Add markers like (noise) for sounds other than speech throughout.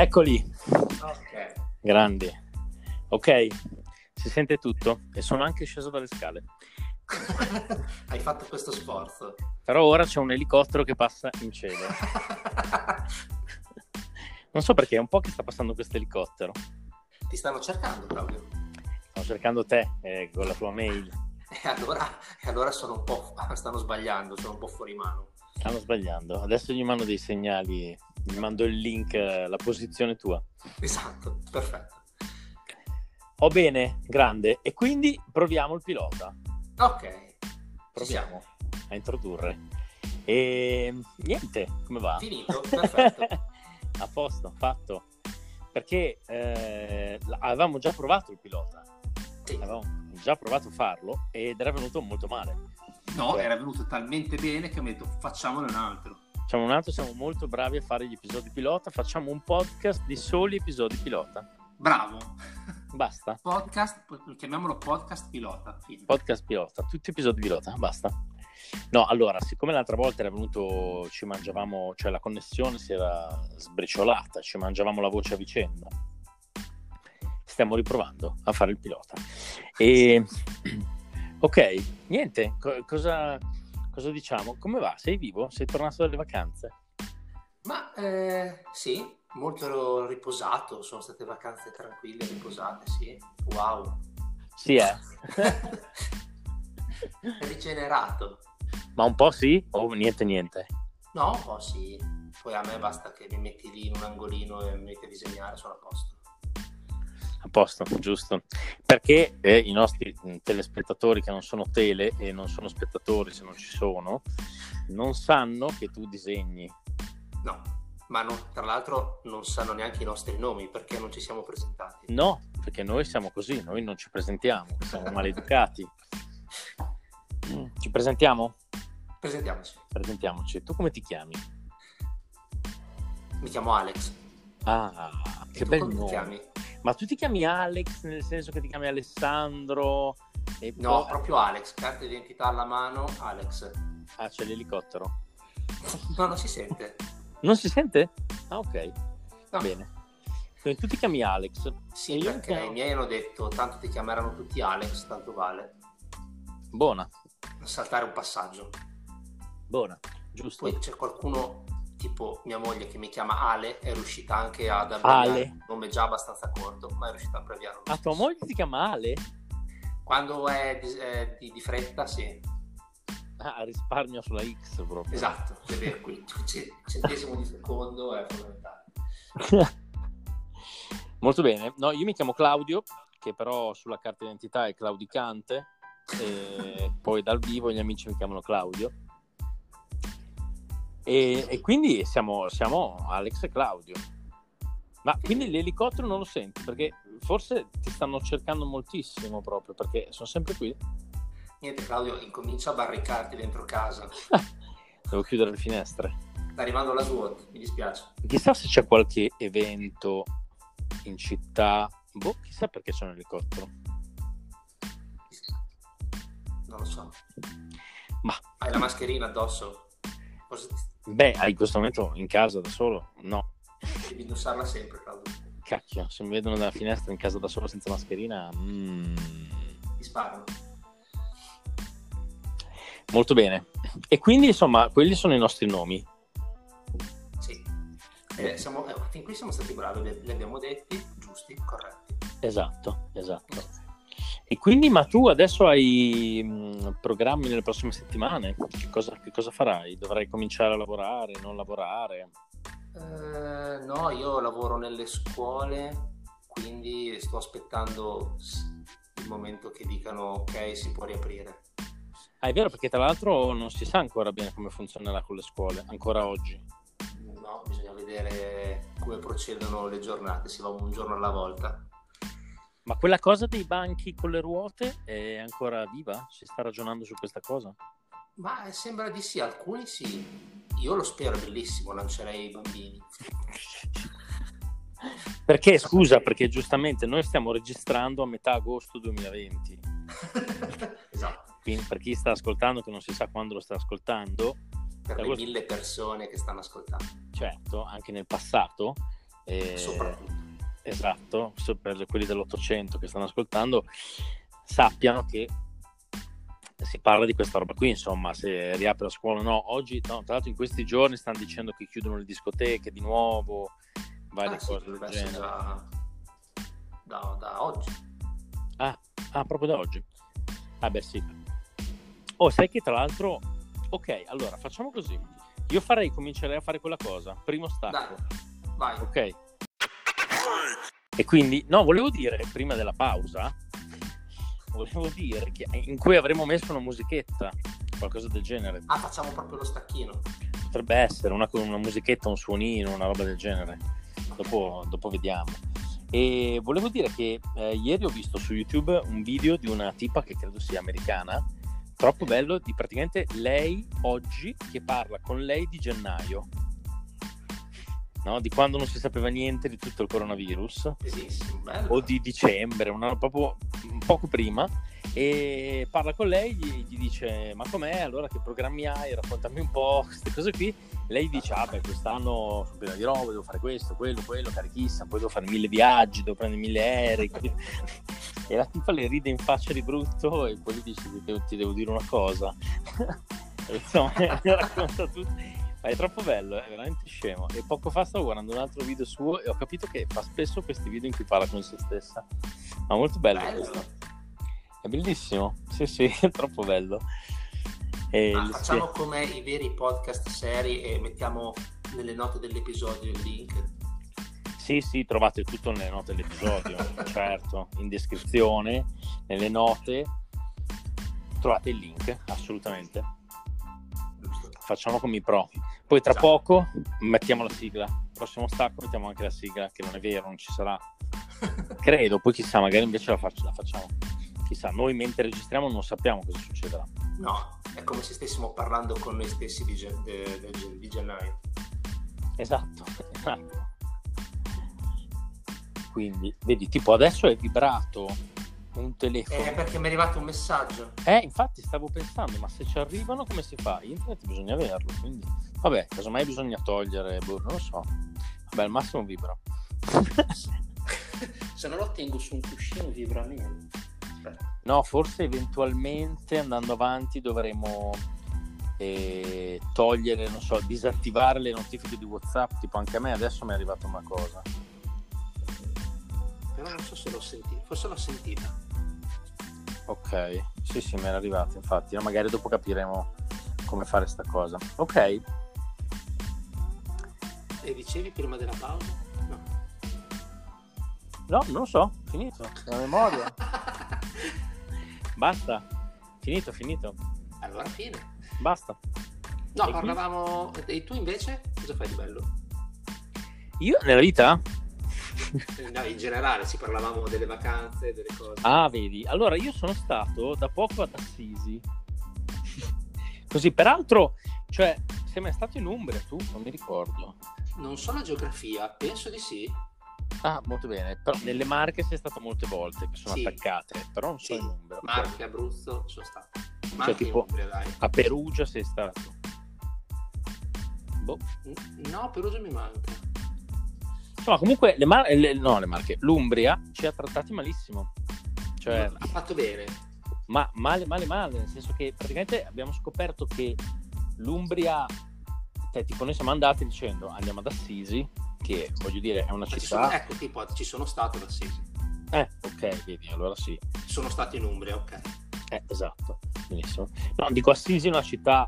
Eccoli, Ok. grandi. Ok, si sente tutto e sono anche sceso dalle scale. (laughs) Hai fatto questo sforzo. Però ora c'è un elicottero che passa in cielo. (laughs) Non so perché, è un po' che sta passando questo elicottero. Ti stanno cercando, Claudio. Sto cercando te eh, con la tua mail. (laughs) E allora, e allora sono un po'. stanno sbagliando, sono un po' fuori mano. Stanno sbagliando. Adesso gli mando dei segnali, gli mando il link, eh, la posizione tua. Esatto, perfetto. Oh bene, grande. E quindi proviamo il pilota. Ok. Proviamo a introdurre. E niente, come va? Finito, perfetto. (laughs) a posto, fatto. Perché eh, avevamo già provato il pilota, Sì. avevamo già provato a farlo ed era venuto molto male. No, era venuto talmente bene che mi ha detto facciamone un altro. Facciamo un altro, siamo molto bravi a fare gli episodi pilota, facciamo un podcast di soli episodi pilota. Bravo. Basta. Podcast, chiamiamolo podcast pilota. Fine. Podcast pilota, tutti episodi pilota, basta. No, allora, siccome l'altra volta era venuto, ci mangiavamo, cioè la connessione si era sbriciolata, ci mangiavamo la voce a vicenda, stiamo riprovando a fare il pilota. E ok, niente, co- cosa, cosa diciamo? Come va? Sei vivo? Sei tornato dalle vacanze? Ma eh, sì, molto riposato. Sono state vacanze tranquille, riposate, sì. Wow. Sì, eh. (laughs) Rigenerato. Ma un po' sì o niente niente? No, un po' sì. Poi a me basta che mi metti lì in un angolino e mi metti a disegnare, sono a posto. A posto, giusto. Perché eh, i nostri telespettatori che non sono tele e non sono spettatori se non ci sono, non sanno che tu disegni. No, ma non- tra l'altro non sanno neanche i nostri nomi perché non ci siamo presentati. No, perché noi siamo così, noi non ci presentiamo, siamo maleducati. (laughs) Mm, Ci presentiamo? Presentiamoci. Presentiamoci. Tu come ti chiami? Mi chiamo Alex. Ah, E che bel come ti nome. chiami? Ma tu ti chiami Alex nel senso che ti chiami Alessandro? E No, poi- proprio Alex, carta d'identità alla mano, Alex. Ah, c'è l'elicottero. No, non si sente. Non si sente? Ah, ok. No. Bene. Quindi tu ti chiami Alex. Sì, io perché mi chiamo- i miei hanno detto tanto ti chiameranno tutti Alex, tanto vale. Buona, Saltare un passaggio. buona, giusto. Poi c'è qualcuno, tipo mia moglie, che mi chiama Ale, è riuscita anche ad abbreviare un nome già abbastanza corto, ma è riuscita a abbreviare. lo Ah, tua moglie si chiama Ale? Quando è di, è di- di fretta, sì. Ah, risparmio sulla X proprio. Esatto, è vero, c- centesimo di secondo è fondamentale. (laughs) Molto bene. No, io mi chiamo Claudio, che però sulla carta d'identità è claudicante. E (laughs) poi dal vivo gli amici mi chiamano Claudio. E, e quindi siamo, siamo Alex e Claudio. Ma quindi l'elicottero non lo senti? Perché forse ti stanno cercando moltissimo proprio, perché sono sempre qui. Niente Claudio, incomincia a barricarti dentro casa. (laughs) Devo chiudere le finestre. Sta arrivando la SWAT, mi dispiace. Chissà se c'è qualche evento in città. Boh, chissà perché c'è un elicottero. Non lo so. Ma Hai la mascherina addosso? Cosa beh, in questo momento in casa da solo? No. Devi indossarla sempre, Claudio. Cacchio, se mi vedono dalla finestra in casa da solo senza mascherina. mm, Ti sparano. molto bene. E quindi, insomma, quelli sono i nostri nomi. Sì. Eh, siamo, eh, fin qui siamo stati bravi, li abbiamo detti, giusti, corretti. Esatto, esatto. E quindi, ma tu adesso hai mm, programmi nelle prossime settimane? Che cosa, che cosa farai? Dovrai cominciare a lavorare, non lavorare? Eh, no, io lavoro nelle scuole, quindi sto aspettando il momento che dicano ok, si può riaprire. Ah, è vero, perché tra l'altro non si sa ancora bene come funzionerà con le scuole, ancora oggi. No, bisogna vedere come procedono le giornate, si va un giorno alla volta. Ma quella cosa dei banchi con le ruote è ancora viva? Si sta ragionando su questa cosa? Ma eh, sembra di sì, alcuni sì. Io lo spero, bellissimo, lancerei i bambini. (laughs) Perché, scusa, perché giustamente noi stiamo registrando a metà agosto 2020. (laughs) esatto, Quindi per chi sta ascoltando, che non si sa quando lo sta ascoltando, per le Agosto. mille persone che stanno ascoltando. certo, anche nel passato, E... Soprattutto. Esatto, per quelli dell'Ottocento che stanno ascoltando, sappiano che si parla di questa roba qui, insomma, se riapre la scuola o no. Oggi, no, tra l'altro in questi giorni stanno dicendo che chiudono le discoteche di nuovo, varie ah, cose sì, del genere. Da, da, da, oggi. Ah, ah, proprio da oggi. Ah beh sì. Oh, sai che tra l'altro... Ok, allora facciamo così. Io farei, comincerei a fare quella cosa. Primo stacco. Dai, vai. Ok. E quindi, no, volevo dire prima della pausa volevo dire che in cui avremmo messo una musichetta, qualcosa del genere. Ah, facciamo proprio lo stacchino. Potrebbe essere una, una musichetta, un suonino, una roba del genere. Dopo, dopo vediamo. E volevo dire che eh, ieri ho visto su YouTube un video di una tipa che credo sia americana, troppo bello, di praticamente lei oggi che parla con lei di gennaio no? di quando non si sapeva niente di tutto il coronavirus, o di dicembre, una, proprio poco prima, e parla con lei, gli, gli, dice ma com'è, allora che programmi hai, raccontami un po' queste cose qui, lei dice ah beh quest'anno sono piena di roba, devo fare questo, quello, quello, carichissima, poi devo fare mille viaggi, devo prendere mille aerei, (laughs) e la tipa le ride in faccia di brutto e poi gli dice ti, ti devo dire una cosa, (laughs) e insomma (laughs) racconta tutto è troppo bello, è veramente scemo. E poco fa stavo guardando un altro video suo e ho capito che fa spesso questi video in cui parla con se stessa. Ma molto bello, bello. questo. È bellissimo, sì sì, (laughs) è troppo bello. E ah, facciamo spie... come i veri podcast seri e mettiamo nelle note dell'episodio il link. Sì, sì, trovate tutto nelle note dell'episodio, (laughs) certo, in descrizione, nelle note trovate il link, assolutamente. Facciamo come i pro. Poi tra esatto. poco mettiamo la sigla. Prossimo stacco mettiamo anche la sigla, che non è vero, non ci sarà. (laughs) Credo, poi chissà, magari invece la, faccio, la facciamo. Chissà, noi mentre registriamo non sappiamo cosa succederà. No, è come se stessimo parlando con noi stessi di, di, di, di gennaio. Esatto, esatto. Quindi, vedi, tipo adesso è vibrato un telefono. Eh, perché mi è arrivato un messaggio. Eh, infatti stavo pensando, ma se ci arrivano come si fa? Internet bisogna averlo, quindi... Vabbè, casomai bisogna togliere, boh, non lo so. Vabbè, al massimo vibra. (laughs) se non lo tengo su un cuscino vibra meno. No, forse eventualmente andando avanti dovremo eh, togliere, non so, disattivare le notifiche di WhatsApp, tipo anche a me adesso mi è arrivata una cosa. Però non so se l'ho sentita, forse l'ho sentita. Ok, sì, sì, mi era arrivato, infatti. No, magari dopo capiremo come fare sta cosa. Ok. E dicevi prima della pausa? No. No, non lo so, finito. La memoria. (laughs) Basta. Finito, finito. Allora fine. Basta. No, e parlavamo... Qui? E tu invece? Cosa fai di bello? Io nella vita? (laughs) no, in generale, ci parlavamo delle vacanze, delle cose. Ah, vedi. Allora, io sono stato da poco ad Assisi. (laughs) Così, peraltro, cioè, sei mai stato in Umbria tu? Non mi ricordo. Non so la geografia, penso di sì. Ah, molto bene. Però nelle Marche sei stato molte volte che sono sì. attaccate, però non so sì. in Umbria. Marche, Abruzzo, sono stato. Marche cioè, tipo, Umbria, dai. A Perugia sei stato. Boh. No, Perugia mi manca. Insomma, comunque, le, Mar- le, no, le Marche, l'Umbria ci ha trattati malissimo. Cioè, ha fatto bene. Ma male, male, male, nel senso che praticamente abbiamo scoperto che l'Umbria, cioè, tipo, noi siamo andati dicendo andiamo ad Assisi, che voglio dire è una Ma città. Sono, ecco, tipo, ci sono stato ad Assisi. Eh, ok, vedi, allora sì. Sono stato in Umbria, ok. Eh, esatto, benissimo. No, dico Assisi è una città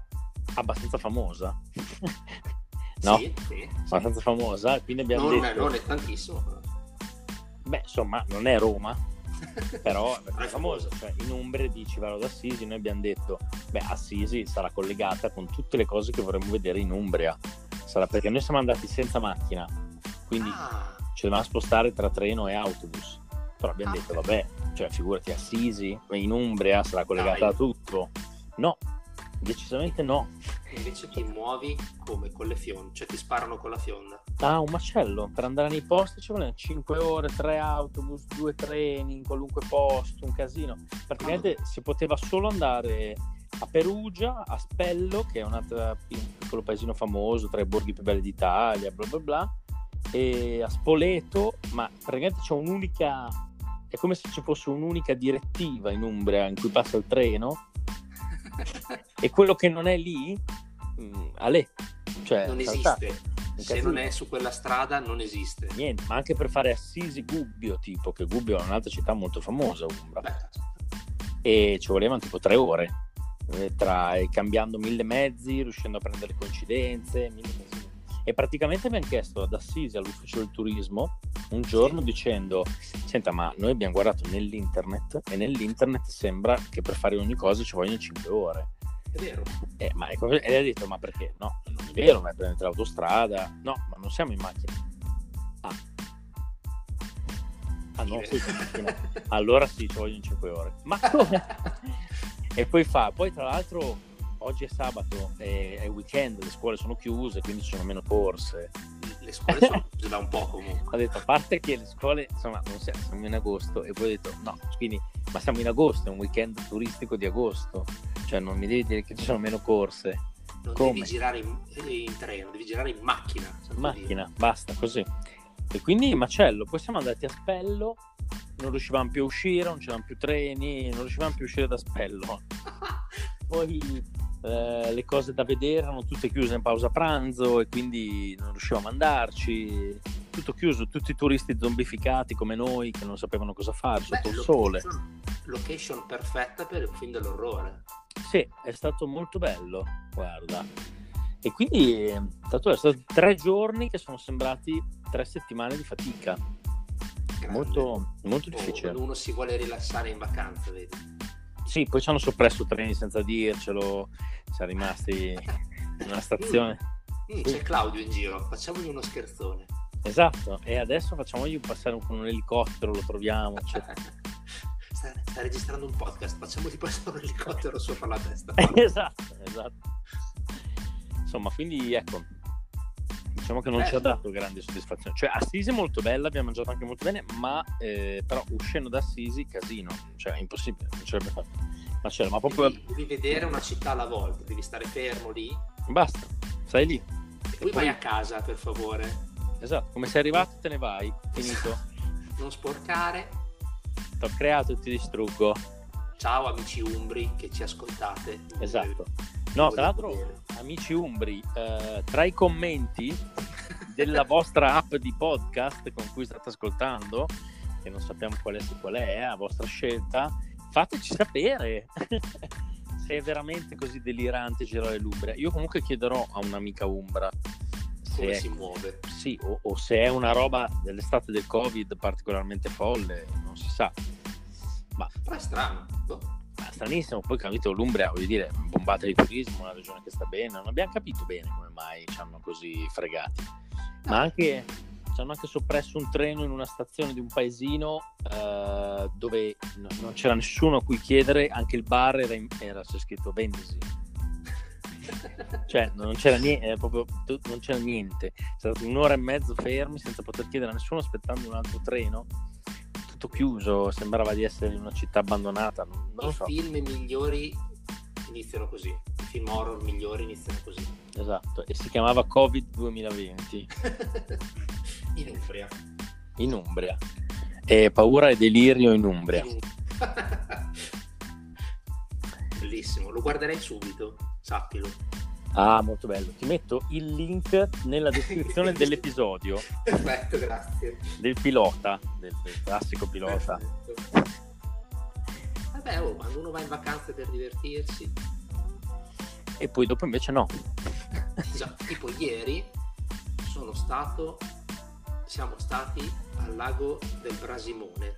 abbastanza famosa. (laughs) no? Sì, sì, abbastanza famosa, quindi abbiamo non, detto... non è tantissimo. Beh, insomma, non è Roma, (laughs) però è famosa, cioè in Umbria dici vado ad Assisi, noi abbiamo detto, beh, Assisi sarà collegata con tutte le cose che vorremmo vedere in Umbria, sarà perché noi siamo andati senza macchina, quindi ah. ci dobbiamo spostare tra treno e autobus, però abbiamo ah. detto, vabbè, cioè figurati Assisi, in Umbria sarà collegata Dai. a tutto, no, decisamente no invece ti muovi come con le fionde, cioè ti sparano con la fionda. Ah, un macello, per andare nei posti ci vogliono 5 ore, 3 autobus, 2 treni in qualunque posto, un casino. Praticamente ah. si poteva solo andare a Perugia, a Spello, che è un altro piccolo paesino famoso tra i borghi più belli d'Italia, bla bla bla, e a Spoleto, ma praticamente c'è un'unica, è come se ci fosse un'unica direttiva in Umbria in cui passa il treno e quello che non è lì, mh, mm, a lì. Cioè, non esiste. Se non è su quella strada non esiste. Niente, ma anche per fare Assisi Gubbio, tipo, che Gubbio è un'altra città molto famosa, Umbra. Beh. E ci volevano tipo tre ore, tra, cambiando mille mezzi, riuscendo a prendere coincidenze, mille mezzi e praticamente abbiamo chiesto ad Assisi all'ufficio del turismo un giorno dicendo senta ma noi abbiamo guardato nell'internet e nell'internet sembra che per fare ogni cosa ci vogliono 5 ore è vero. Eh, ma, e lei ha detto ma perché? No non è vero vai a prendere l'autostrada no ma non siamo in macchina ah. Ah no sì, allora sì ci vogliono 5 ore. Ma come? (laughs) E poi fa poi tra l'altro oggi è sabato, è, è, weekend, le scuole sono chiuse, quindi ci sono meno corse. Le scuole sono chiuse da un po' comunque. (laughs) Ha detto, a parte che le scuole, insomma, non siamo, siamo in agosto, e poi ho detto, no, quindi, ma siamo in agosto, è un weekend turistico di agosto, cioè non mi devi dire che ci sono meno corse. Non Come? devi girare in, in, treno, devi girare in macchina. In macchina, dire. basta, così. E quindi macello, poi siamo andati a Spello, non riuscivamo più a uscire, non c'erano più treni, non riuscivamo più a uscire da Spello. (laughs) poi eh, le cose da vedere erano tutte chiuse in pausa pranzo e quindi non riuscivamo a andarci. Tutto chiuso, tutti i turisti zombificati come noi che non sapevano cosa fare Beh, sotto il sole. Location perfetta per un film dell'orrore. Sì, è stato molto bello, guarda. E quindi è stato, è stato tre giorni che sono sembrati tre settimane di fatica. Molto, molto oh, difficile. Quando uno si vuole rilassare in vacanza, vedi? Sì, poi ci hanno soppresso treni senza dircelo, siamo rimasti in una stazione. Mm, mm, c'è Claudio in giro, facciamogli uno scherzone. Esatto, e adesso facciamogli passare con un elicottero, lo troviamo. (laughs) sta, sta, registrando un podcast, facciamogli passare un (laughs) elicottero sopra la testa. esatto, esatto. Insomma, quindi ecco, diciamo che non ci ha dato grande soddisfazione. Cioè, Assisi è molto bella, abbiamo mangiato anche molto bene, ma eh, però uscendo da Assisi, casino, cioè è impossibile, non ce l'abbiamo fatto. Ma, c'era, ma proprio... Devi, devi, vedere una città alla volta, devi stare fermo lì. Basta, stai lì. E, e poi, vai a casa, per favore. Esatto, come sei arrivato te ne vai, finito. (laughs) non sporcare. T'ho creato e ti distruggo. Ciao amici umbri che ci ascoltate. Esatto. No, tra l'altro, amici umbri, eh, tra i commenti della vostra app di podcast con cui state ascoltando, che non sappiamo qual è, qual è a vostra scelta, fateci sapere (laughs) se è veramente così delirante girare l'Umbria. Io comunque chiederò a un'amica Umbra se come si muove. Sì, o, o se è una roba dell'estate del Covid particolarmente folle, non si sa. Ma è strano. Stranissimo. Poi capito, l'Umbria, voglio dire, bombata di turismo, una regione che sta bene. Non abbiamo capito bene come mai ci hanno così fregati. Ma anche ci hanno anche soppresso un treno in una stazione di un paesino eh, dove non c'era nessuno a cui chiedere, anche il bar era, in, era c'è scritto vendesi. (laughs) cioè non c'era niente, proprio, non c'era niente. È stato un'ora e mezzo fermi senza poter chiedere a nessuno aspettando un altro treno tutto chiuso, sembrava di essere in una città abbandonata. Non, non I so. film migliori iniziano così, i film horror migliori iniziano così. Esatto, e si chiamava Covid 2020. (laughs) in Umbria. In Umbria. E paura e delirio in Umbria. (laughs) Bellissimo, lo guarderei subito, sappilo. Ah, molto bello. Ti metto il link nella descrizione (laughs) dell'episodio. Perfetto, grazie. Del pilota, del, del classico pilota. Perfetto. Vabbè, oh, quando uno va in vacanza per divertirsi. E poi dopo invece no. (laughs) esatto, tipo ieri sono stato, siamo stati al lago del Brasimone.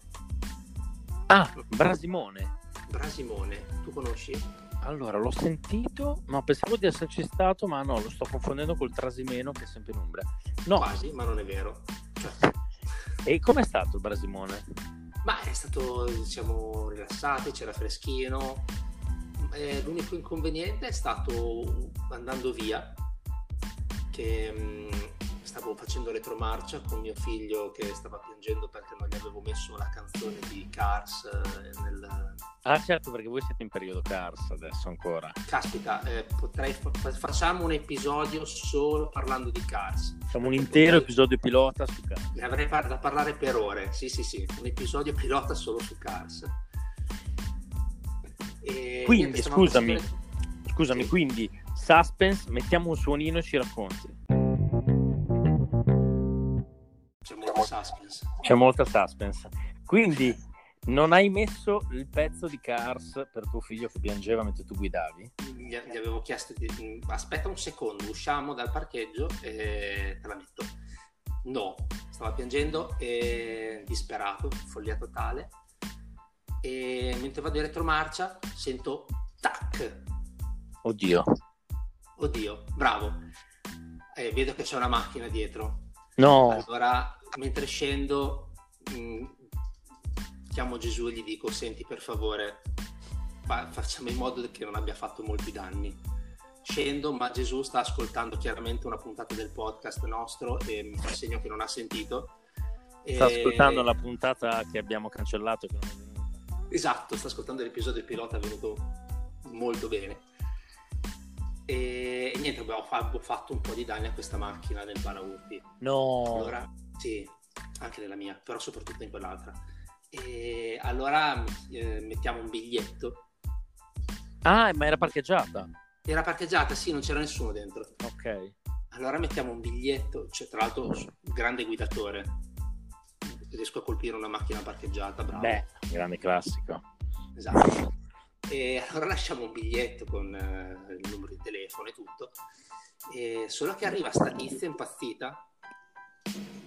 Ah, Brasimone. Brasimone, tu conosci? Allora, l'ho sentito, ma pensavo di esserci stato, ma no, lo sto confondendo col Trasimeno che è sempre in Umbria. No. Quasi, ma non è vero. Cioè... (laughs) E com'è stato il Brasimone? Ma è stato, diciamo, rilassati, c'era freschino. Eh, l'unico inconveniente è stato andando via, che mm, stavo facendo retromarcia con mio figlio che stava piangendo perché non gli avevo messo la canzone di Cars eh, nel... Ah certo, perché voi siete in periodo Cars adesso ancora. Caspita, eh, potrei fa- facciamo un episodio solo parlando di Cars. Facciamo un intero episodio pilota su Cars. Ne avrei par- da parlare per ore, sì sì sì, un episodio pilota solo su Cars. E quindi, scusami, facendo... scusami, sì. quindi suspense, mettiamo un suonino e ci racconti. Molta suspense. C'è molta suspense. Quindi non hai messo il pezzo di Cars per tuo figlio che piangeva mentre tu guidavi? Gli, gli avevo chiesto di... Mm, aspetta un secondo, usciamo dal parcheggio e te la metto. No, stava piangendo, e... disperato, follia totale. E mentre vado in retromarcia sento tac. Oddio. Oddio, bravo. Eh, vedo che c'è una macchina dietro. No. Allora, mentre scendo, mh, mm, chiamo Gesù e gli dico, senti per favore, fa- facciamo in modo che non abbia fatto molti danni. Scendo, ma Gesù sta ascoltando chiaramente una puntata del podcast nostro e mi fa segno che non ha sentito. Sta e... ascoltando la puntata che abbiamo cancellato. Che. Esatto, sta ascoltando l'episodio pilota, è venuto molto bene. E, niente, abbiamo fatto un po' di danni a questa macchina nel Balaurti. No. Allora, sì, anche nella mia, però soprattutto in quell'altra. E allora eh, mettiamo un biglietto. Ah, ma era parcheggiata? Era parcheggiata, sì, non c'era nessuno dentro. Ok. Allora mettiamo un biglietto, cioè, tra l'altro grande guidatore. Riesco a colpire una macchina parcheggiata, bravo. Beh, grande classico. Esatto. E allora lasciamo un biglietto con eh, il numero di telefono e tutto. E solo che arriva sta tizia impazzita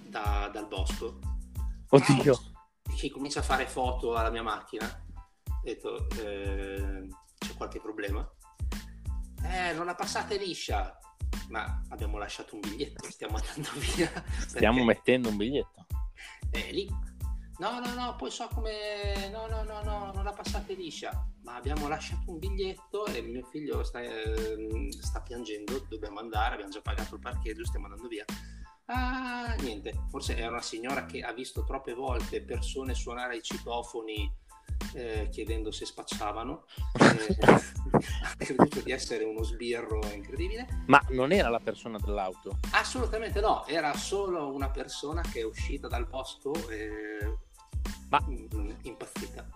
da, dal bosco. Oddio. Che comincia a fare foto alla mia macchina. Ho detto, eh, c'è qualche problema? Eh, non la passate liscia. Ma abbiamo lasciato un biglietto, stiamo andando via. Stiamo perché... mettendo un biglietto. Eh, lì No, no, no, poi so come... No, no, no, no, non la passate liscia. Ma abbiamo lasciato un biglietto e mio figlio sta, eh, sta piangendo, dobbiamo andare, abbiamo già pagato il parcheggio, stiamo andando via. Ah, niente, forse era una signora che ha visto troppe volte persone suonare i citofoni eh, chiedendo se spacciavano. (laughs) Eh, (laughs) ha creduto di essere uno sbirro incredibile. Ma non era la persona dell'auto? Assolutamente no, era solo una persona che è uscita dal bosco eh, Ma... impazzita,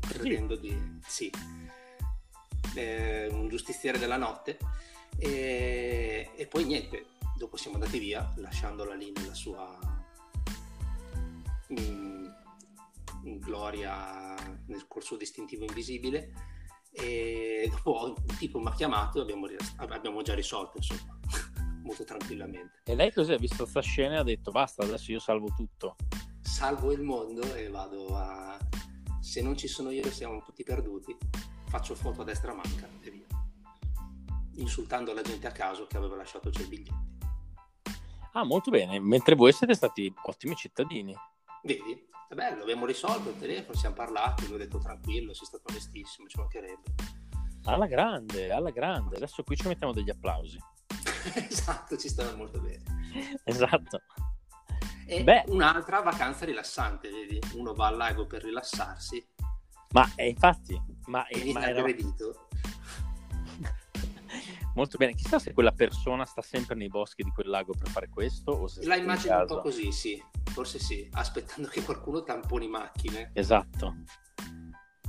credendo sì. di... sì, eh, un giustiziere della notte. E, e poi niente, dopo siamo andati via lasciandola lì nella sua... Mm, in gloria nel corso distintivo invisibile. E dopo un tipo mi ha chiamato e abbiamo, abbiamo già risolto insomma (laughs) molto tranquillamente. E lei così ha visto questa scena e ha detto basta adesso io salvo tutto salvo il mondo e vado a se non ci sono io siamo tutti perduti faccio foto a destra manca e via insultando la gente a caso che aveva lasciato i biglietti ah molto bene mentre voi siete stati ottimi cittadini vedi è bello, abbiamo risolto il telefono, siamo parlati, lui ha detto tranquillo, sei stato onestissimo, ci mancherebbe. Alla grande, alla grande. Adesso qui ci mettiamo degli applausi. (laughs) esatto, ci stava molto bene. esatto. E Beh, un'altra vacanza rilassante, vedi? Uno va al lago per rilassarsi. Ma eh, infatti, ma, e eh, ma era... aggredito. (laughs) Molto bene, chissà se quella persona sta sempre nei boschi di quel lago per fare questo o se La immagino un po' così, sì, forse sì, aspettando che qualcuno tamponi macchine. Esatto.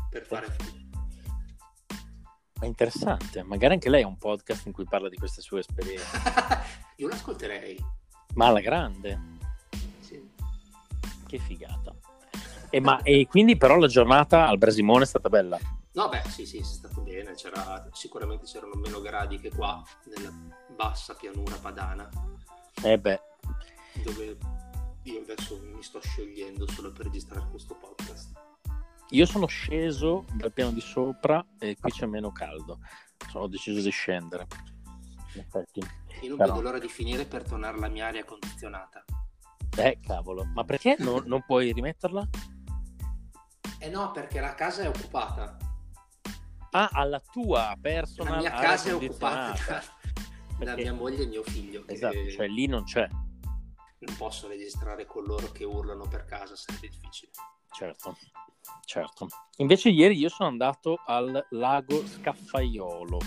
Per fare foto. È interessante, magari anche lei ha un podcast in cui parla di queste sue esperienze. (laughs) Io l'ascolterei. Ma alla grande. Che figata. E, ma, e quindi però la giornata al Brasimone è stata bella? No, beh, sì, sì, è stato bene. C'era, sicuramente c'erano meno gradi che qua, nella bassa pianura padana. Eh beh. Dove io adesso mi sto sciogliendo solo per registrare questo podcast. Io sono sceso dal piano di sopra e qui c'è meno caldo. Ho deciso di scendere. In effetti. Io non Però... vedo l'ora di finire per tornare alla mia aria condizionata. Eh, cavolo. Ma perché non, non puoi rimetterla? Eh no, perché la casa è occupata. Ah, alla tua personal La mia casa è occupata. (laughs) da mia moglie e mio figlio. che Esatto, cioè lì non c'è, Non posso registrare con loro che urlano per casa, sarebbe difficile. certo, certo. Invece ieri io sono andato al lago Scaffaiolo,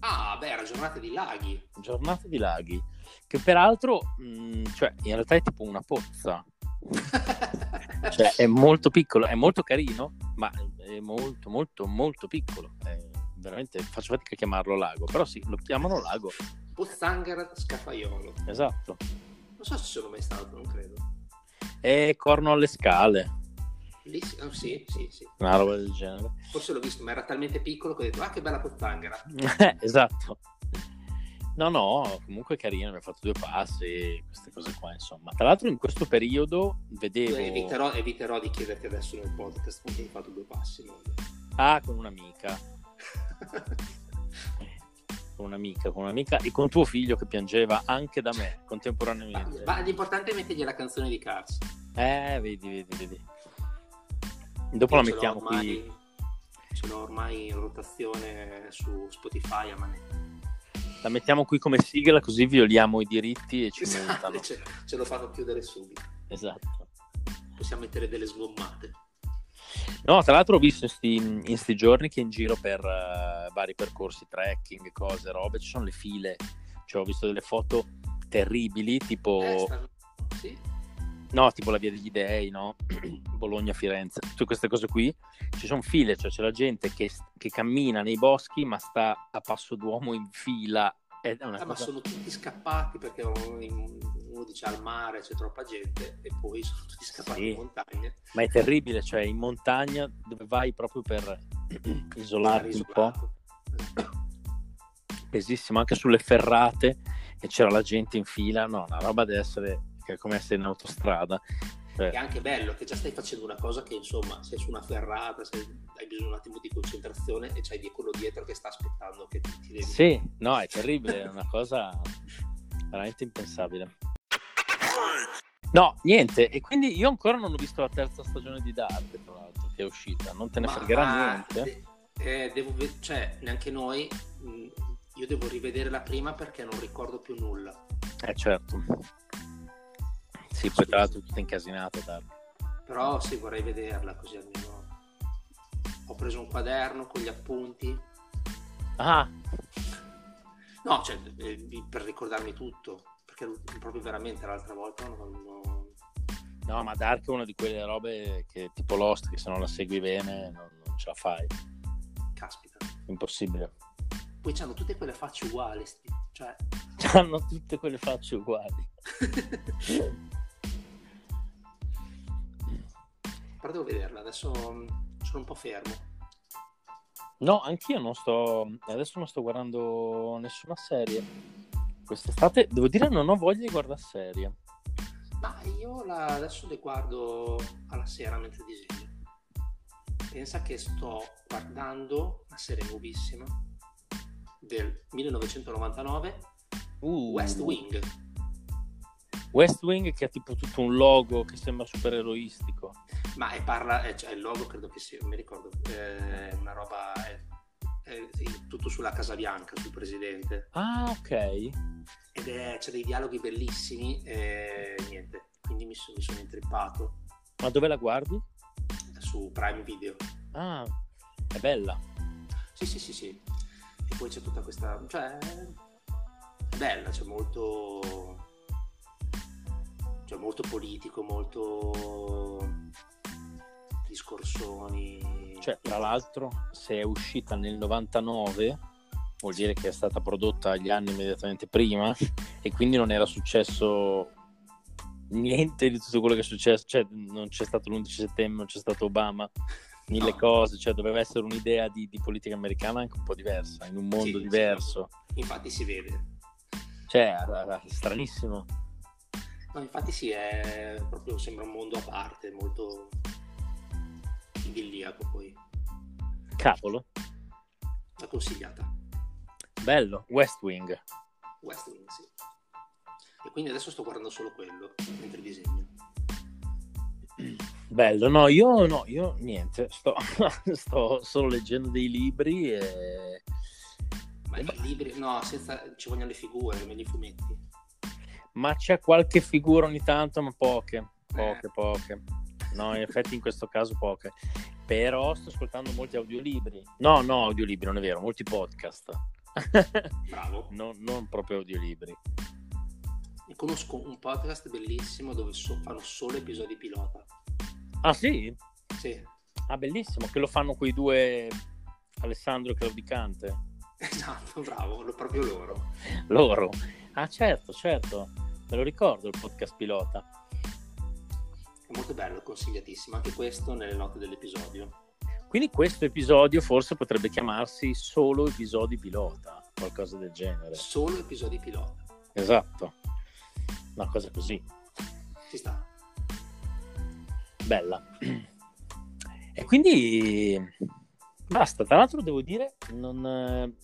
Ah, beh, era giornata di laghi. giornata di laghi, che peraltro, mh, cioè, in realtà è tipo una pozza, (laughs) cioè è molto piccolo, è molto carino, ma è molto, molto, molto piccolo. È veramente faccio fatica a chiamarlo lago, però sì, lo chiamano lago, Pozzanghera Scafaiolo. esatto. Non so se sono mai stato, non credo. È corno alle scale, Lì, sì, oh, sì, sì, sì. una roba del genere. Forse l'ho visto, ma era talmente piccolo che ho detto, ah, che bella Pozzanghera. (laughs) esatto. No, no, comunque è carino, mi ha fatto due passi, queste cose qua, insomma. Tra l'altro in questo periodo vedevo... Eviterò, eviterò di chiederti adesso nel podcast chi hai fatto due passi. no? Ah, con un'amica, (laughs) con un'amica, con un'amica e con tuo figlio che piangeva anche da me contemporaneamente. Ma l'importante è mettergli la canzone di Cars. Eh, vedi, vedi, vedi. Dopo la Ce l'ho mettiamo ormai- qui. Ce l'ho ormai in rotazione su Spotify a manetta. La mettiamo qui come sigla così violiamo i diritti e ci Esatto, ce, ce lo fanno chiudere subito. Esatto. Possiamo mettere delle sgommate. No, tra l'altro ho visto in sti, in sti giorni che in giro per eh, vari percorsi, trekking, cose, robe, ci sono le file. Cioè, ho visto delle foto terribili, tipo, Eh, stanno- sì. No, tipo la via degli dei, no? (clears throat) Bologna, Firenze, tutte queste cose qui. Ci sono file, cioè c'è la gente che, che cammina nei boschi ma sta a passo d'uomo in fila. È una Ah, ma cosa- sono tutti scappati perché uno, dice al mare c'è troppa gente e poi sono tutti scappati Sì. in montagna. Ma è terribile, cioè in montagna dove vai proprio per (clears throat) isolarti un po'. Pesissimo anche sulle ferrate e c'era la gente in fila no una roba deve essere che è come essere in autostrada. Cioè, È anche bello che già stai facendo una cosa che insomma sei su una ferrata, sei- hai bisogno un attimo di concentrazione e c'hai di quello dietro che sta aspettando che ti, ti devi... sì no è terribile è una cosa veramente impensabile. No niente e quindi io ancora non ho visto la terza stagione di Dark tra l'altro che è uscita non te ne Ma- fregherà niente. de- eh, devo ve- cioè, neanche noi, mh, io devo rivedere la prima perché non ricordo più nulla. eh certo sì poi tra l'altro tutto incasinato Dark Però sì, vorrei vederla così almeno. Ho preso un quaderno con gli appunti. ah No, cioè, eh, per ricordarmi tutto. Perché proprio veramente l'altra volta non... non- no ma Dark è una di quelle robe che tipo Lost che se non la segui bene non, non ce la fai Caspita. impossibile Poi c'hanno tutte quelle facce uguali. sti- Cioè... hanno tutte quelle facce uguali (laughs) Però devo vederla, adesso mh, sono un po' fermo. No, anch'io non sto. Adesso non sto guardando nessuna serie. Quest'estate, devo dire, non ho voglia di guardare serie. Ma io la- adesso le guardo alla sera mentre disegno. Pensa che sto guardando una serie nuovissima del 1999, Uh, West Wing. West Wing che ha tipo tutto un logo che sembra supereroistico. Ma è parla, è, cioè, il logo credo che sia, non mi ricordo, è una roba, è, è- sì, tutto sulla Casa Bianca, sul presidente. Ah, ok. Ed è, c'è dei dialoghi bellissimi e niente, quindi mi, so- mi sono intrippato Ma dove la guardi? su Prime Video. Ah, è bella. Sì, sì, sì, sì. E poi c'è tutta questa... cioè... è bella, c'è molto... cioè molto politico, molto... discorsoni... Cioè, tra l'altro, se è uscita nel 99, vuol dire che è stata prodotta gli anni immediatamente prima (laughs) e quindi non era successo niente di tutto quello che è successo. Cioè, non c'è stato l'11 settembre, non c'è stato Obama, (laughs) mille No. cose. Cioè, doveva essere un'idea di, di politica americana anche un po' diversa, in un mondo Sì, sì, diverso. Infatti si vede. Cioè, era stranissimo. No, infatti sì, è proprio sembra un mondo a parte, molto idilliaco poi. Cavolo, La consigliata. bello. West Wing. West Wing, sì. E quindi adesso sto guardando solo quello mentre disegno. (clears throat) Bello, no, io no, io niente, sto, (laughs) sto solo leggendo dei libri e Ma i libri, no, senza, ci vogliono le figure, meglio i fumetti. Ma c'è qualche figura ogni tanto, ma poche, poche, Eh. poche. No, in effetti in questo caso poche. Però sto ascoltando molti audiolibri. No, no, audiolibri, non è vero, molti podcast. Bravo. (laughs) No, non proprio audiolibri. E conosco un podcast bellissimo dove so- fanno solo episodi pilota. Ah sì? Sì, Ah, bellissimo, che lo fanno quei due Alessandro e Claudicante. (laughs) esatto, bravo, lo- proprio loro. Loro. Ah, certo, certo. Me lo ricordo il podcast pilota. Molto bello, consigliatissimo. Anche questo nelle note dell'episodio. Quindi questo episodio forse potrebbe chiamarsi solo episodi pilota, qualcosa del genere. Solo episodi pilota. Esatto. Una cosa così. Ci sta. Bella. E quindi basta. Tra l'altro devo dire, non,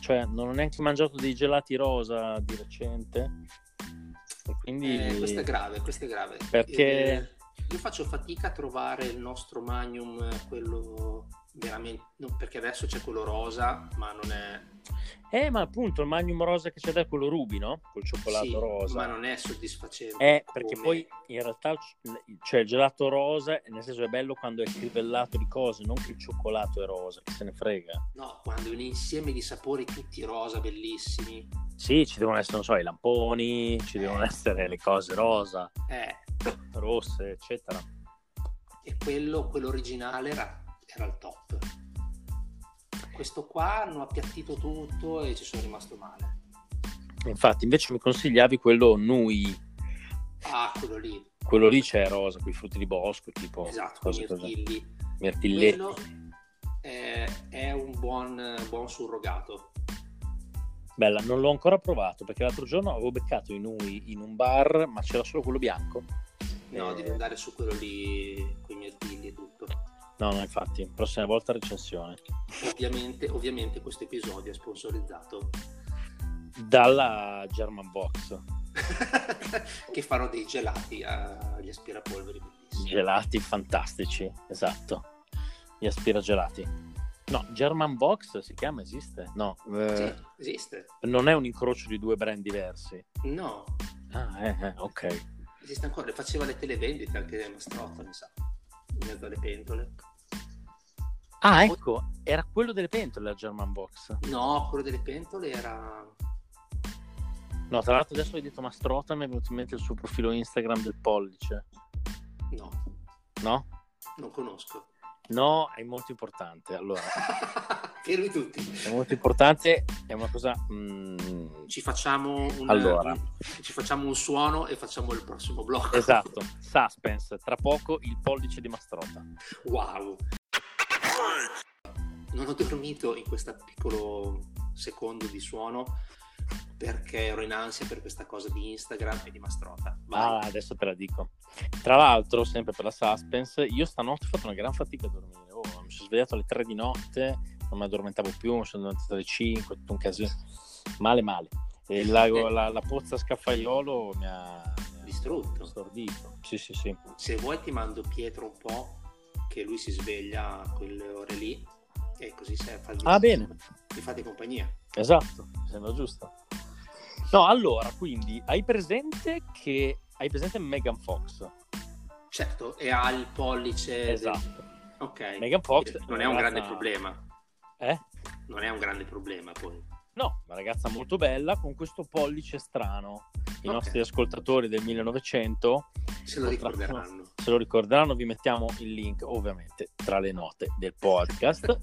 cioè, non ho neanche mangiato dei gelati rosa di recente. E quindi Eh, questo è grave, questo è grave. Perché- Eh, io faccio fatica a trovare il nostro Magnum, eh, quello veramente... perché adesso c'è quello rosa, ma non è... Eh, ma appunto il magnum rosa che c'è da quello ruby, no? Col cioccolato sì, rosa. ma non è soddisfacente. Eh, perché come- poi in realtà cioè, il gelato rosa, nel senso è bello quando è crivellato di cose, non che il cioccolato è rosa, che se ne frega. No, quando è un insieme di sapori tutti rosa, bellissimi. Sì, ci devono essere, non so, i lamponi, ci devono essere le cose rosa, Eh, rosse, eccetera. e quello, quello originale era, era il top. Questo qua hanno appiattito tutto e ci sono rimasto male. Infatti, invece mi consigliavi quello Nui, Ah, quello lì, quello lì c'è rosa, con i frutti di bosco, tipo esatto, cose mirtilli. mirtilletti. Quello è, è un buon, buon surrogato. Bella, non l'ho ancora provato perché l'altro giorno avevo beccato i Nui in un bar, ma c'era solo quello bianco. No, Eh, devi andare su quello lì con i mirtilli e tutto. No, no, infatti, prossima volta recensione. Ovviamente, ovviamente questo episodio è sponsorizzato Dalla German Box. (laughs) che fanno dei gelati agli aspirapolveri bellissimi. Gelati fantastici, esatto. Gli aspiragelati. No, German Box si chiama, esiste? No, eh, Sì, esiste. non è un incrocio di due brand diversi. No, Ah, eh, eh, ok. esiste ancora. Faceva le televendite anche Mastrotta, mi sa, in mezzo alle pentole. Ah, ecco, era quello delle pentole la German Box. No, quello delle pentole era... No, tra l'altro adesso hai detto Mastrota, mi è venuto in mente il suo profilo Instagram del pollice. No, No? non conosco. No, è molto importante. Allora, (laughs) Fermi tutti. è molto importante, è una cosa... mm, Ci facciamo un, Allora. un- ci facciamo un suono e facciamo il prossimo blocco. Esatto, (laughs) suspense, tra poco il pollice di Mastrota. Wow. Non ho dormito in questo piccolo secondo di suono perché ero in ansia per questa cosa di Instagram e di Mastrota. Ah, Vai. adesso te la dico. Tra l'altro, sempre per la suspense, io stanotte ho fatto una gran fatica a dormire. Oh, mi sono svegliato alle 3 di notte, non mi addormentavo più, mi sono addormentato alle 5, tutto un casino. Male, male. E la, (laughs) la- la pozza scaffaiolo mi ha, mi ha Distrutto. stordito. Sì, sì, sì. Se vuoi ti mando Pietro un po' che lui si sveglia a quelle ore lì e così se fa Ah, bene. mi fate compagnia. Esatto, sembra giusto. No, allora, quindi, hai presente che... Hai presente Megan Fox? Certo, e ha il pollice. Esatto. Ok. Megan Fox non è un grande ragazza- problema. Eh? Non è un grande problema poi. No, una ragazza molto bella con questo pollice strano. I Ok. nostri ascoltatori del 1900 Se lo ricorderanno. Se lo ricorderanno, vi mettiamo il link ovviamente tra le note del podcast.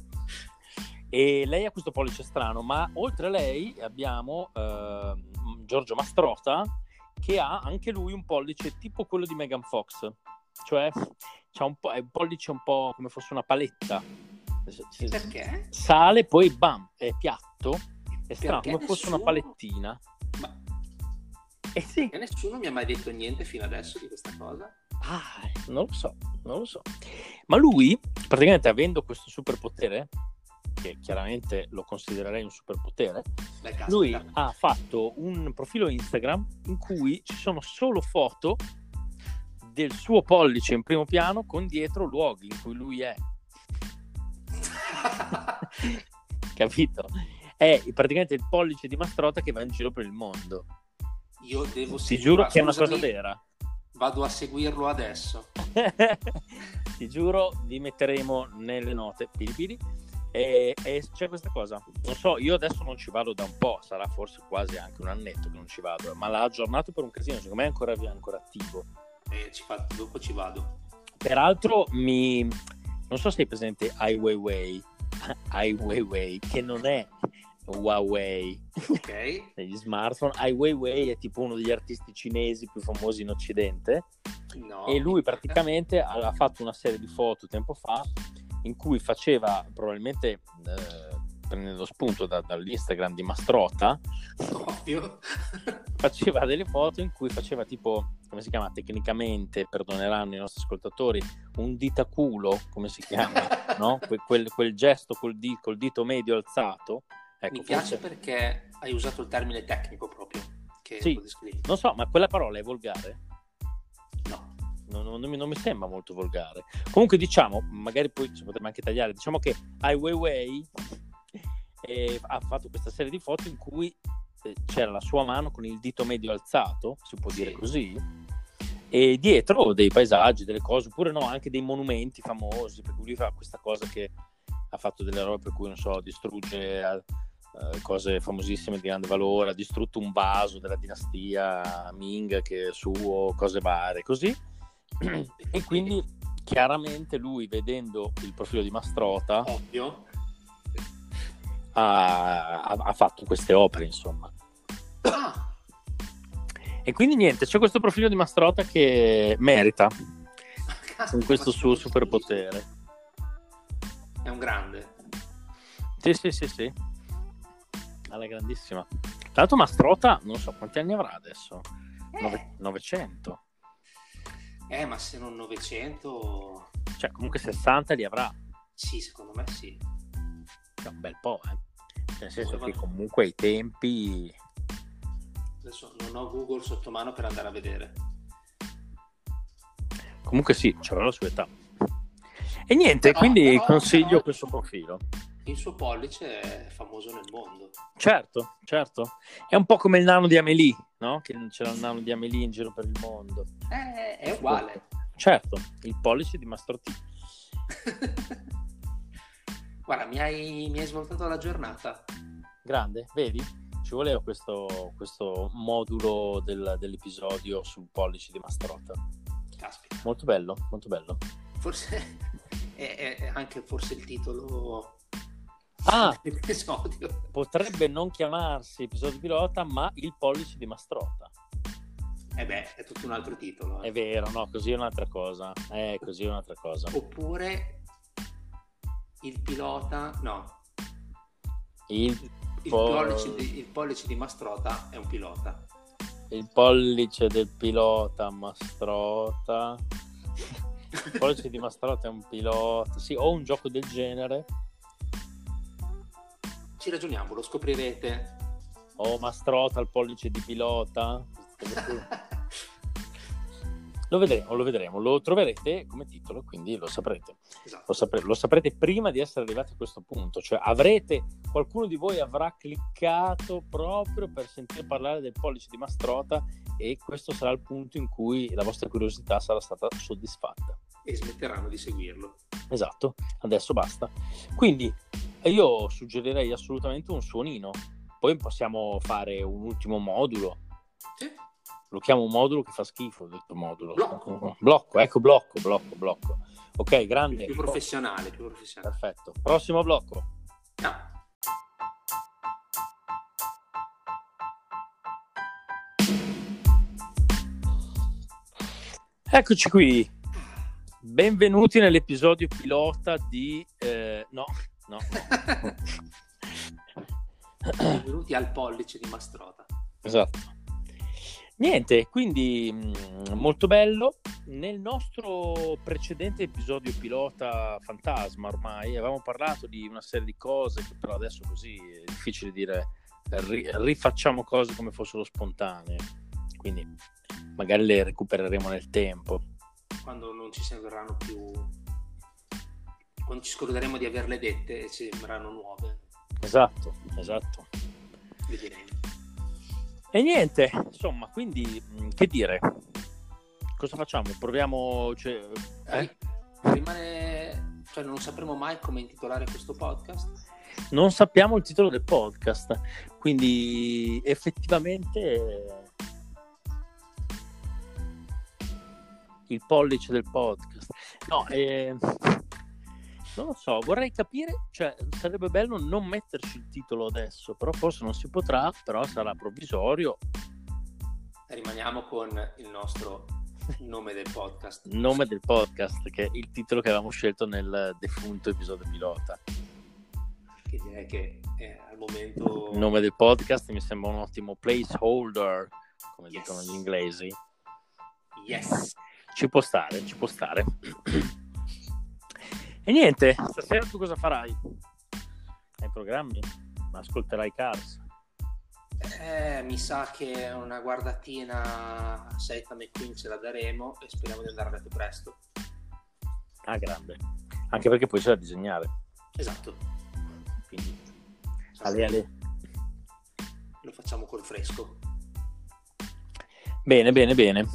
(laughs) e lei ha questo pollice strano, ma oltre a lei abbiamo ehm, Giorgio Mastrota che ha anche lui un pollice tipo quello di Megan Fox, cioè un po', è un pollice un po' come fosse una paletta. Perché? Sale, poi bam, è piatto, è strano, Perché come fosse nessuno- una palettina. Ma Eh sì, e nessuno mi ha mai detto niente fino adesso di questa cosa. Ah, non lo so, non lo so. Ma lui, praticamente avendo questo superpotere, che chiaramente lo considererei un superpotere, Beh, lui ha fatto un profilo Instagram in cui ci sono solo foto del suo pollice in primo piano con dietro luoghi in cui lui è. (laughs) Capito? è praticamente il pollice di Mastrota che va in giro per il mondo. Io devo Ti giuro che è una cosa vera. Vado a seguirlo adesso. (laughs) Ti giuro, vi metteremo nelle note. Pili pili. E, e, c'è questa cosa, non so, io adesso non ci vado da un po', sarà forse quasi anche un annetto che non ci vado, ma l'ha aggiornato per un casino, secondo me è ancora, ancora attivo. Eh, ci fa, dopo ci vado. Peraltro, mi, non so se hai presente Ai Weiwei, (laughs) Ai Weiwei, che non è Huawei ok (laughs) negli smartphone. Ai Weiwei è tipo uno degli artisti cinesi più famosi in Occidente. No, e lui praticamente ha fatto una serie di foto tempo fa in cui faceva probabilmente eh, prendendo spunto da, dall'Instagram di Mastrota ovvio (laughs) faceva delle foto in cui faceva tipo come si chiama tecnicamente perdoneranno i nostri ascoltatori un ditaculo come si chiama no? (laughs) quel, quel, quel, gesto col, di, col, dito medio alzato ecco, mi piace forse... perché hai usato il termine tecnico proprio che sì, non so ma quella parola è volgare? No. Non, non, non, mi, non, mi, sembra molto volgare. Comunque diciamo, magari poi ci potremmo anche tagliare, diciamo che Ai Weiwei eh, ha fatto questa serie di foto in cui eh, c'era la sua mano con il dito medio alzato, si può dire così, e dietro dei paesaggi, delle cose, oppure no, anche dei monumenti famosi, per cui lui fa questa cosa che ha fatto delle robe per cui, non so, distrugge... Eh, cose famosissime di grande valore, ha distrutto un vaso della dinastia Ming che è suo, cose varie, così. (clears throat) E quindi chiaramente lui vedendo il profilo di Mastrota Ovvio. Ha, ha, ha fatto queste opere insomma. Ah. e quindi niente c'è questo profilo di Mastrota che merita (laughs) con questo suo superpotere. È un grande. Sì sì sì sì alla grandissima tra l'altro Mastrota non so quanti anni avrà adesso eh. 900 eh, ma se non 900... Cioè, comunque 60 li avrà. Sì, secondo me sì. È un bel po', eh. Nel senso che comunque ai tempi... Adesso non ho Google sotto mano per andare a vedere. Comunque sì, c'era la sua età. E niente, però, quindi però, consiglio però, questo profilo. Il suo pollice è famoso nel mondo. Certo, certo. È un po' come il nano di Amelie, no? Che c'era il nano di Amelie in giro per il mondo. Eh, è uguale. Certo, il pollice di Mastro T. (laughs) Guarda, mi hai, mi hai, svoltato la giornata. Grande, vedi? Ci voleva questo, questo modulo del, dell'episodio sul pollice di Mastrota. Caspita. Molto bello, molto bello. Forse (laughs) è, è anche forse il titolo Ah, (laughs) episodio. Potrebbe non chiamarsi episodio pilota, ma il pollice di Mastrota. Eh beh, è tutto un altro titolo. Eh. È vero, no, così è un'altra cosa. Eh, così è un'altra cosa. Oppure il pilota, no. Il, il, pol... pollice, di, il pollice di Mastrota è un pilota. Il pollice del pilota Mastrota. (laughs) Il pollice di Mastrota è un pilota. Sì, o un gioco del genere ci ragioniamo, lo scoprirete. Oh, Mastrota, il pollice di pilota. (laughs) lo vedremo, lo vedremo, lo troverete come titolo, quindi lo saprete. Esatto. Lo, sapre- lo, saprete prima di essere arrivati a questo punto, cioè avrete, qualcuno di voi avrà cliccato proprio per sentire parlare del pollice di Mastrota e questo sarà il punto in cui la vostra curiosità sarà stata soddisfatta. E smetteranno di seguirlo. Esatto, adesso basta. Quindi io suggerirei assolutamente un suonino. Poi possiamo fare un ultimo modulo. Sì. Lo chiamo modulo che fa schifo, detto modulo. Blocco. blocco, ecco, blocco, blocco, blocco. Ok, grande. Più professionale, più professionale. Perfetto. Prossimo blocco. No. Eccoci qui. Benvenuti nell'episodio pilota di... Eh, no, no. Benvenuti al pollice di Mastrota. Esatto. Niente, quindi mm, molto bello. Nel nostro precedente episodio pilota fantasma ormai avevamo parlato di una serie di cose che però adesso così è difficile dire rifacciamo cose come fossero spontanee. Quindi magari le recupereremo nel tempo. Quando non ci sembreranno più quando ci scorderemo di averle dette e sembreranno nuove. Esatto, esatto. Vedremo. E niente, insomma, quindi mm, che dire? Cosa facciamo? Proviamo... Cioè, eh? Rimane... Cioè, non sapremo mai come intitolare questo podcast. Non sappiamo il titolo del podcast, quindi effettivamente il pollice del podcast. No, eh, non lo so, vorrei capire, cioè sarebbe bello non metterci il titolo adesso, però forse non si potrà, però sarà provvisorio. Rimaniamo con il nostro nome del podcast. (laughs) Nome del podcast, che è il titolo che avevamo scelto nel defunto episodio pilota. Che direi che al momento... Il nome del podcast mi sembra un ottimo placeholder, come Yes. dicono gli inglesi. Yes! Ci può stare, ci può stare. E niente, stasera tu cosa farai? Hai programmi? Ascolterai Cars? Eh, mi sa che una guardatina a Seta McQueen ce la daremo e speriamo di andare a letto presto. Ah, grande. Anche perché poi c'è da disegnare. Esatto. Quindi, ale, ale. Lo facciamo col fresco. Bene, bene, bene.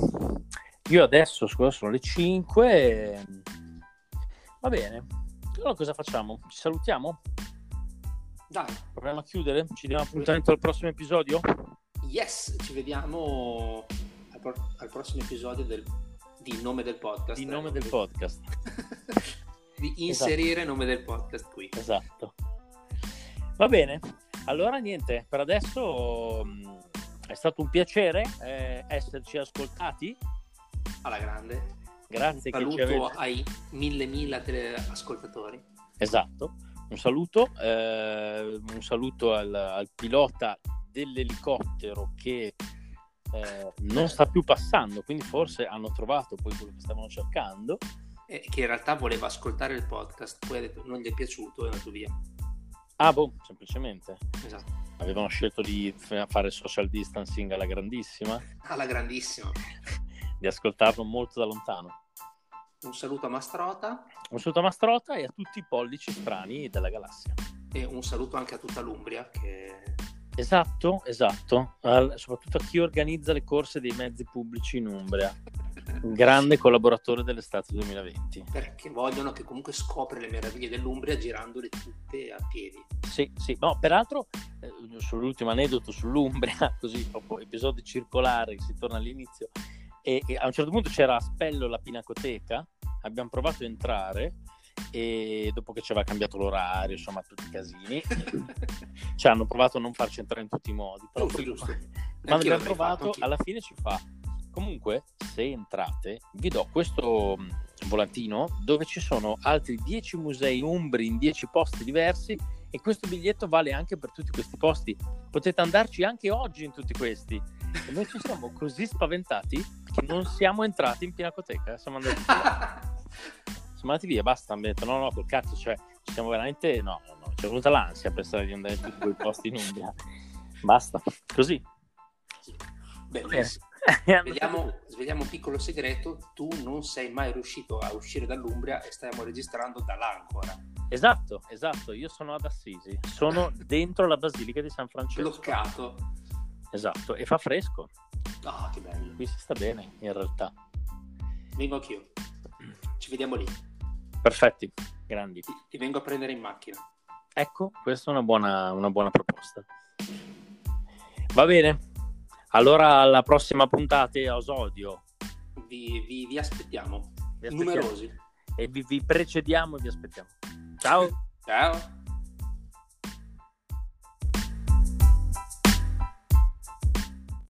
Io adesso, scusa, sono le 5. Va bene. Allora cosa facciamo? Ci salutiamo? Dai, Proviamo a chiudere? Ci diamo appuntamento al prossimo episodio? yes! Ci vediamo al, pro- al prossimo episodio del, di nome del podcast. Di nome eh. del podcast. (laughs) di inserire nome del podcast qui. Esatto. Va bene. Allora niente, per adesso mh, è stato un piacere eh, esserci ascoltati. Alla grande. Grazie che ci Saluto avete... ai mille mila teleascoltatori. Esatto. Un saluto, eh, un saluto al, al pilota dell'elicottero che eh, non sta più passando, quindi forse hanno trovato poi quello che stavano cercando. eh, che in realtà voleva ascoltare il podcast, poi ha detto non gli è piaciuto e è andato via. Ah, boh, semplicemente. Esatto. Avevano scelto di fare social distancing alla grandissima, Alla grandissima. Di ascoltarlo molto da lontano. Un saluto a Mastrota Un saluto a Mastrota e a tutti i pollici strani della galassia. e un saluto anche a tutta l'Umbria che Esatto, esatto. Al- soprattutto a chi organizza le corse dei mezzi pubblici in Umbria. Un (laughs) grande collaboratore dell'estate 2020. perché vogliono che comunque scopri le meraviglie dell'Umbria girandole tutte a piedi. Sì, sì, no, peraltro eh, sull'ultimo aneddoto sull'Umbria, (laughs) così proprio episodio circolare, si torna all'inizio, e, e a un certo punto c'era a Spello la pinacoteca, abbiamo provato a entrare e dopo che ci aveva cambiato l'orario, insomma tutti i casini, (laughs) ci hanno provato a non farci entrare in tutti i modi, però Giusto, giusto. Anch'io abbiamo provato fatto, alla fine ci fa. Comunque se entrate vi do questo mh, volantino dove ci sono altri 10 musei umbri in 10 posti diversi e questo biglietto vale anche per tutti questi posti. Potete andarci anche oggi in tutti questi e noi ci siamo così spaventati che non siamo entrati in Pinacoteca siamo andati via (laughs) siamo andati via basta abbiamo detto no no col cazzo cioè ci siamo veramente no no no c'è venuta l'ansia pensare di andare in tutti quei posti in Umbria basta così Bellissimo. (laughs) Svegliamo, svegliamo un piccolo segreto, tu non sei mai riuscito a uscire dall'Umbria e stiamo registrando da là ancora. Esatto, esatto, io sono ad Assisi, sono dentro la Basilica di San Francesco. Bloccato. Esatto, e fa fresco, Ah, che bello. qui si sta bene in realtà. Vengo anch'io. Ci vediamo lì. Perfetti, grandi. Ti, ti vengo a prendere in macchina. Ecco, questa è una buona, una buona proposta. Va bene, allora alla prossima puntata a Osodio. Vi, vi- vi aspettiamo. Vi aspettiamo. Numerosi. E vi, vi precediamo e vi aspettiamo. Ciao! Ciao.